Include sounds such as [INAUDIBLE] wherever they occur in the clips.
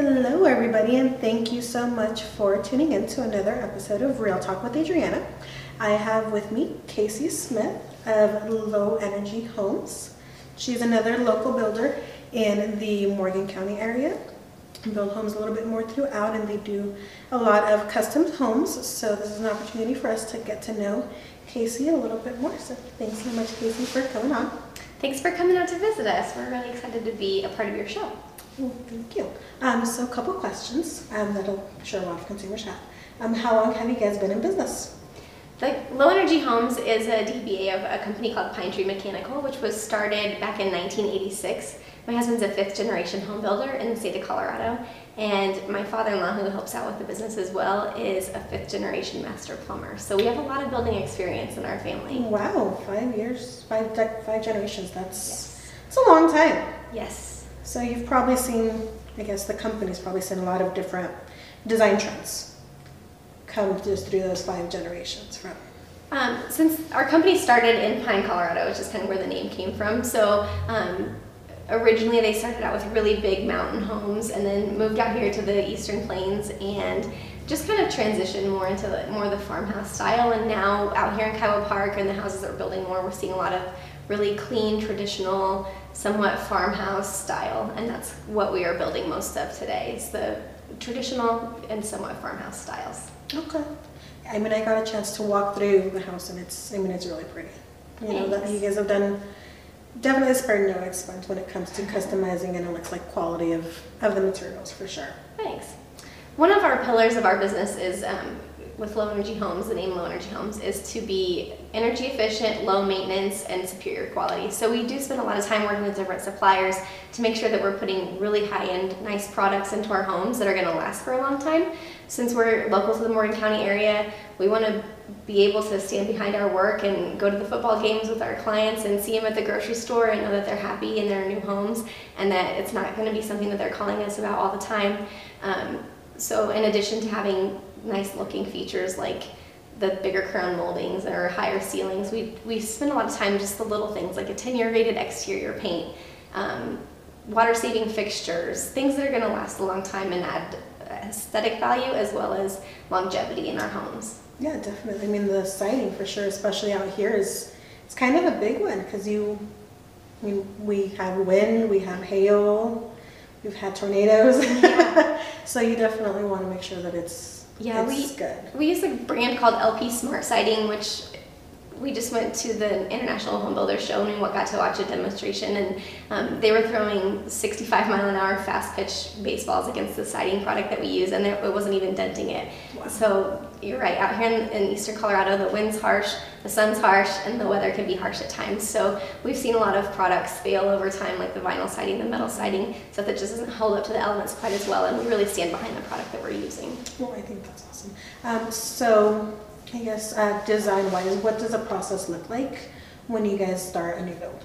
Hello, everybody, and thank you so much for tuning in to another episode of Real Talk with Adriana. I have with me Casey Smith of Low Energy Homes. She's another local builder in the Morgan County area. Build homes a little bit more throughout, and they do a lot of custom homes. So this is an opportunity for us to get to know Casey a little bit more. So thanks so much, Casey, for coming on. Thanks for coming out to visit us. We're really excited to be a part of your show. Well, thank you. Um, so a couple questions um, that I'm sure a lot of consumers have. Um, how long have you guys been in business? The Low Energy Homes is a DBA of a company called Pine Tree Mechanical, which was started back in 1986. My husband's a fifth generation home builder in the state of Colorado, and my father in law, who helps out with the business as well, is a fifth generation master plumber. So we have a lot of building experience in our family. Wow, five years, five, five generations. That's, yes. that's a long time. Yes. So you've probably seen, I guess the company's probably seen a lot of different design trends come just through those five generations from? Um, since our company started in Pine, Colorado, which is kind of where the name came from, so um, originally they started out with really big mountain homes and then moved out here to the eastern plains and just kind of transitioned more into the, more of the farmhouse style and now out here in Kiowa Park and the houses that we're building more we're seeing a lot of really clean traditional somewhat farmhouse style and that's what we are building most of today is the traditional and somewhat farmhouse styles. Okay. I mean, I got a chance to walk through the house, and it's, I mean, it's really pretty. You know, that you guys have done definitely spared no expense when it comes to customizing and it looks like quality of, of the materials for sure. Thanks. One of our pillars of our business is um, with low energy homes, the name low energy homes is to be energy efficient, low maintenance, and superior quality. So we do spend a lot of time working with different suppliers to make sure that we're putting really high end, nice products into our homes that are to last for a long time. Since we're local to the Morgan County area, we want to be able to stand behind our work and go to the football games with our clients and see them at the grocery store and know that they're happy in their new homes and that it's not going to be something that they're calling us about all the time. Um, so in addition to having nice looking features like the bigger crown moldings or higher ceilings. We, we spend a lot of time just the little things like a 10 year rated exterior paint, um, water saving fixtures, things that are going to last a long time and add aesthetic value as well as longevity in our homes. Yeah, definitely. I mean, the siding for sure, especially out here, is it's kind of a big one because you, I mean, we have wind, we have hail, we've had tornadoes. Yeah. [LAUGHS] so you definitely want to make sure that it's yeah, it's we good. we use a brand called LP Smart Siding, which we just went to the International Home Builder Show and we got to watch a demonstration and um, they were throwing 65 mile an hour fast pitch baseballs against the siding product that we use and there, it wasn't even denting it. Wow. So you're right, out here in, in, eastern Colorado the wind's harsh, the sun's harsh, and the weather can be harsh at times. So we've seen a lot of products fail over time like the vinyl siding, the metal siding, so that just doesn't hold up to the elements quite as well and we really stand behind the product that we're using. Well, I think that's awesome. Um, so I guess uh, design wise, what does the process look like when you guys start a new build?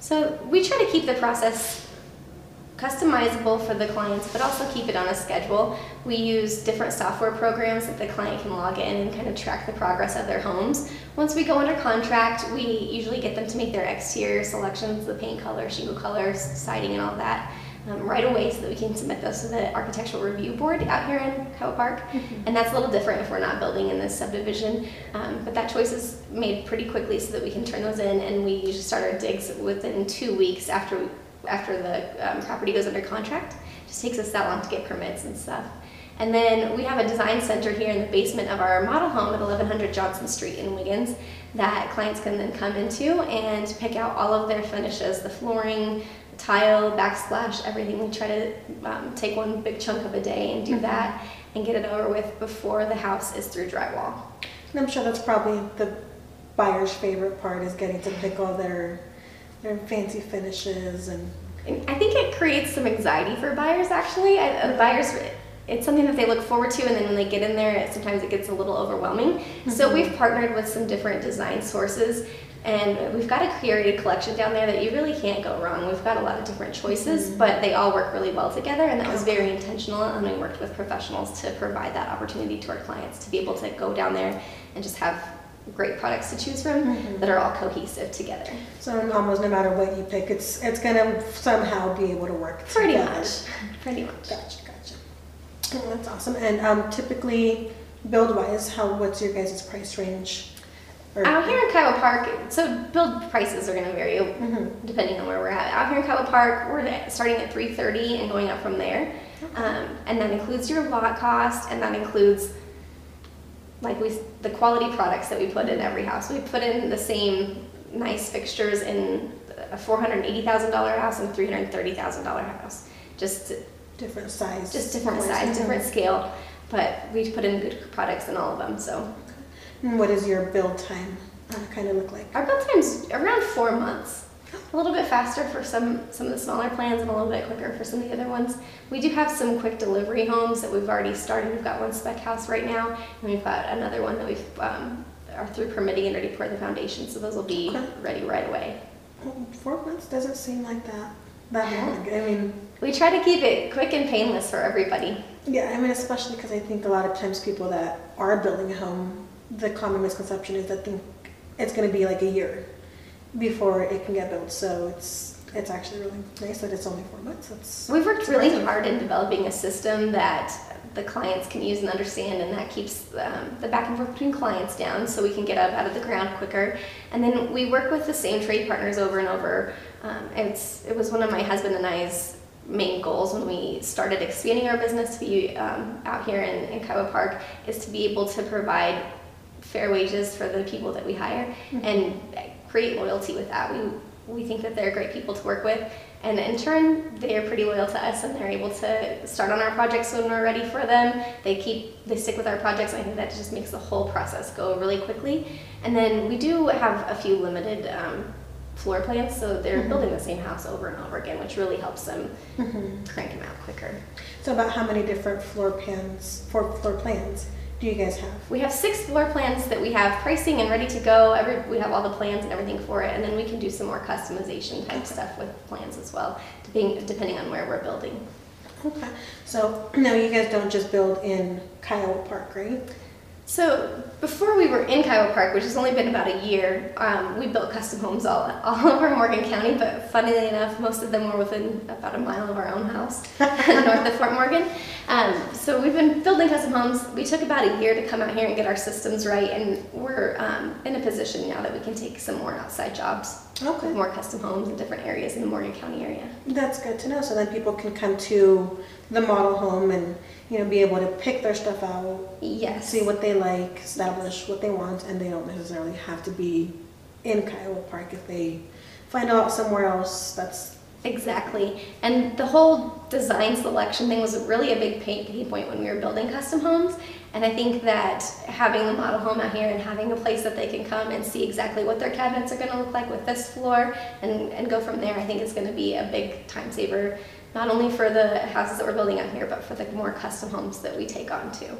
So we try to keep the process customizable for the clients, but also keep it on a schedule. We use different software programs that the client can log in and kind of track the progress of their homes. Once we go under contract, we usually get them to make their exterior selections, the paint color, shingle colors, siding, and all that um, right away so that we can submit those to the Architectural Review Board out here in Kiowa Park. Mm-hmm. And that's a little different if we're not building in this subdivision. Um, but that choice is made pretty quickly so that we can turn those in, and we usually start our digs within two weeks after after the um, property goes under contract. It just takes us that long to get permits and stuff. And then we have a design center here in the basement of our model home at 1100 Johnson Street in Wiggins that clients can then come into and pick out all of their finishes, the flooring, tile, backsplash, everything. We try to um, take one big chunk of a day and do mm-hmm. that and get it over with before the house is through drywall. And I'm sure that's probably the buyer's favorite part is getting to pick all their their fancy finishes and. and I think it creates some anxiety for buyers. Actually, I, uh, buyers it's something that they look forward to and then when they get in there it, sometimes it gets a little overwhelming mm-hmm. so we've partnered with some different design sources and we've got a curated collection down there that you really can't go wrong. We've got a lot of different choices, mm-hmm. but they all work really well together, and that was very intentional. And we worked with professionals to provide that opportunity to our clients to be able to go down there and just have great products to choose from Mhm. that are all cohesive together. So almost no matter what you pick, it's it's gonna somehow be able to work Pretty together. much. Pretty much. Gotcha, gotcha. Oh, that's awesome. And um, typically, build wise, how what's your guys' price range? Or- Out here in Kiowa Park, so build prices are going to vary Mhm. depending on where we're at. Out here in Kiowa Park, we're starting at 330 and going up from there. Um, and that includes your lot cost, and that includes like we the quality products that we put in every house. We put in the same nice fixtures in a $480,000 house and a $330,000 house. Just different size. just different size, different scale, but we put in good products in all of them. So what does your build time uh, kind of look like? our build time's around four months. A little bit faster for some some of the smaller plans and a little bit quicker for some of the other ones. We do have some quick delivery homes that we've already started. We've got one spec house right now, and we've got another one that we've um, are through permitting and ready to pour the foundation. So those will be Okay. ready right away. Well, Four months doesn't seem like that that long. I mean, We try to keep it quick and painless for everybody. yeah, I mean, especially because I think a lot of times people that are building a home, the common misconception is that think it's going to be like a year before it can get built. So it's it's actually really nice that it's only four months. That's We've worked really hard in developing a system that the clients can use and understand, and that keeps um, the back and forth between clients down so we can get up out of the ground quicker. And then we work with the same trade partners over and over. Um, it's, it was one of my husband and I's main goals when we started expanding our business to be um, out here in, in Kiowa Park is to be able to provide fair wages for the people that we hire and create loyalty with that. We, we think that they're great people to work with. And in turn, they are pretty loyal to us and they're able to start on our projects when we're ready for them. They keep, they stick with our projects. And I think that just makes the whole process go really quickly. And then we do have a few limited um, floor plans, so they're Mhm. building the same house over and over again, which really helps them Mhm. crank them out quicker. So about how many different floor plans, floor, floor plans do you guys have? We have six floor plans that we have pricing and ready to go. Every, we have all the plans and everything for it, and then we can do some more customization type stuff with plans as well, depending, depending on where we're building. Okay. So [CLEARS THROAT] no, you guys don't just build in Kiowa Park, right? So before we were in Kiowa Park, which has only been about a year, um, we built custom homes all, [LAUGHS] all over Morgan County, but funnily enough, most of them were within about a mile of our own house, [LAUGHS] north of Fort Morgan. Um, so we've been building custom homes. We took about a year to come out here and get our systems right, and we're um, in a position now that we can take some more outside jobs, Okay. more custom homes in different areas in the Morgan County area. That's good to know. So then people can come to the model home and you know be able to pick their stuff out, Yes. see what they like, establish what they want, and they don't necessarily have to be in Kiowa Park if they find out somewhere else. That's Exactly. And the whole design selection thing was really a big pain, point when we were building custom homes. And I think that having the model home out here and having a place that they can come and see exactly what their cabinets are going to look like with this floor and, and go from there, I think is going to be a big time saver, not only for the houses that we're building out here, but for the more custom homes that we take on too.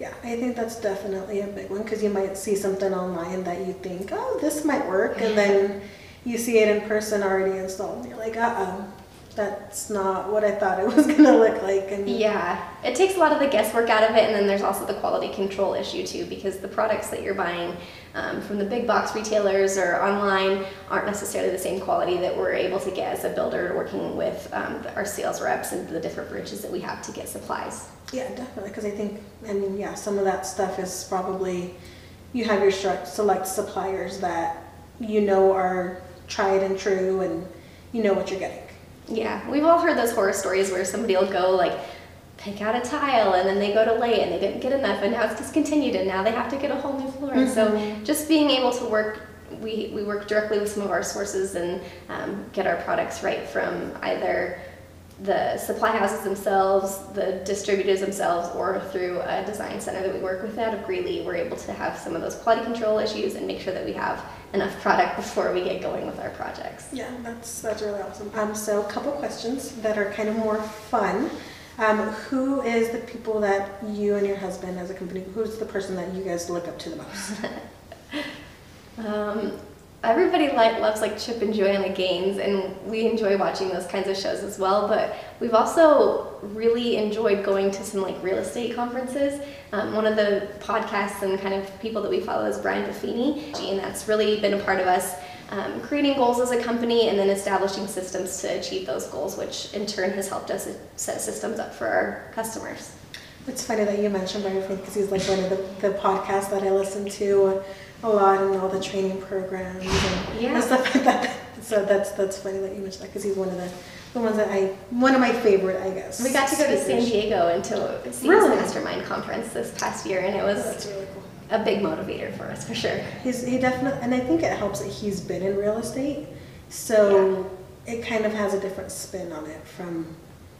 yeah, I think that's definitely a big one because you might see something online that you think, oh, this might work, and then [LAUGHS] you see it in person already installed, and you're like, uh oh, that's not what I thought it [LAUGHS] was gonna look like. And Yeah, it takes a lot of the guesswork out of it, and then there's also the quality control issue too, because the products that you're buying um, from the big box retailers or online aren't necessarily the same quality that we're able to get as a builder working with um, our sales reps and the different branches that we have to get supplies. Yeah, definitely. Because I think, I mean, yeah, some of that stuff is probably you have your select suppliers that you know are tried and true, and you know what you're getting. Yeah, we've all heard those horror stories where somebody will go like pick out a tile and then they go to lay it and they didn't get enough and now it's discontinued and now they have to get a whole new floor. And so just being able to work, we, we work directly with some of our sources and um, get our products right from either the supply houses themselves, the distributors themselves, or through a design center that we work with out of Greeley, we're able to have some of those quality control issues and make sure that we have enough product before we get going with our projects. Yeah, that's that's really awesome. Um, so a couple questions that are kind of more fun. Um, who is the people that you and your husband, as a company, who's the person that you guys look up to the most? [LAUGHS] Um, everybody like loves like Chip and Joanna Gaines, and we enjoy watching those kinds of shows as well. But we've also really enjoyed going to some like real estate conferences. Um, one of the podcasts and kind of people that we follow is Brian Buffini, and that's really been a part of us. Um, creating goals as a company and then establishing systems to achieve those goals, which in turn has helped us set systems up for our customers. It's funny that you mentioned Brian because he's like one of the, the podcasts that I listen to a lot and all the training programs and, Yeah. and stuff like that. [LAUGHS] So that's that's funny that you mentioned that because he's one of the, the ones that I one of my favorite I guess. We got to go to San. Diego into Steve's Really? Mastermind conference this past year, and it was really cool. a big motivator for us for sure. He's he definitely and I think it helps that he's been in real estate, so it kind of has a different spin on it from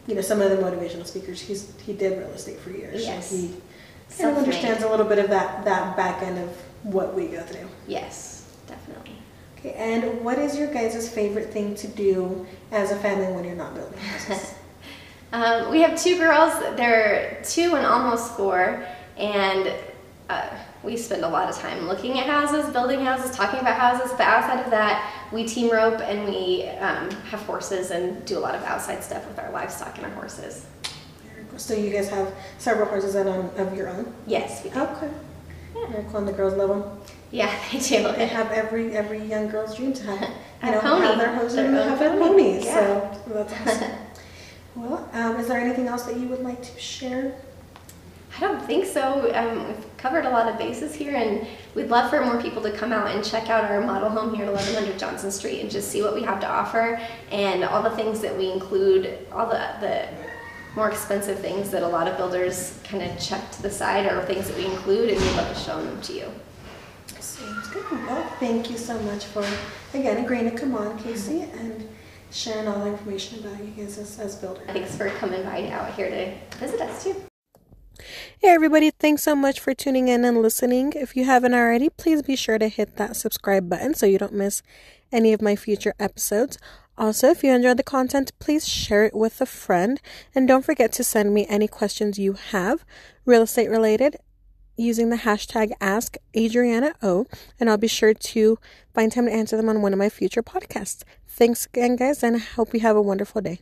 you know some of the motivational speakers. He's he did real estate for years, Yes. so he kind of understands a little bit of that that back end of what we go through. Yes, definitely. Okay, and what is your guys' favorite thing to do as a family when you're not building houses? [LAUGHS] Um, we have two girls. They're two and almost four, and uh, we spend a lot of time looking at houses, building houses, talking about houses. But outside of that, we team rope and we um, have horses and do a lot of outside stuff with our livestock and our horses. So you guys have several horses on of your own. Yes, we do. Okay. And the girls love them. Yeah, [LAUGHS] they do. They have every every young girl's dream to have, you know, pony. have their horses Their and own have their ponies. Yeah. So that's [LAUGHS] awesome. well, um, is there anything else that you would like to share? I don't think so. Um, we've covered a lot of bases here, and we'd love for more people to come out and check out our model home here at 1100 Johnson Street and just see what we have to offer and all the things that we include, all the, the more expensive things that a lot of builders kind of check to the side are things that we include, and we'd love to show them to you. Sounds good. Well, thank you so much for again agreeing to come on, Casey, and sharing all the information about you guys as, as builders. Thanks for coming by out here to visit us too. Hey everybody, thanks so much for tuning in and listening. If you haven't already, please be sure to hit that subscribe button so you don't miss any of my future episodes. Also, if you enjoyed the content, please share it with a friend and don't forget to send me any questions you have real estate related using the hashtag ask Adriana O and I'll be sure to find time to answer them on one of my future podcasts. Thanks again guys and I hope you have a wonderful day.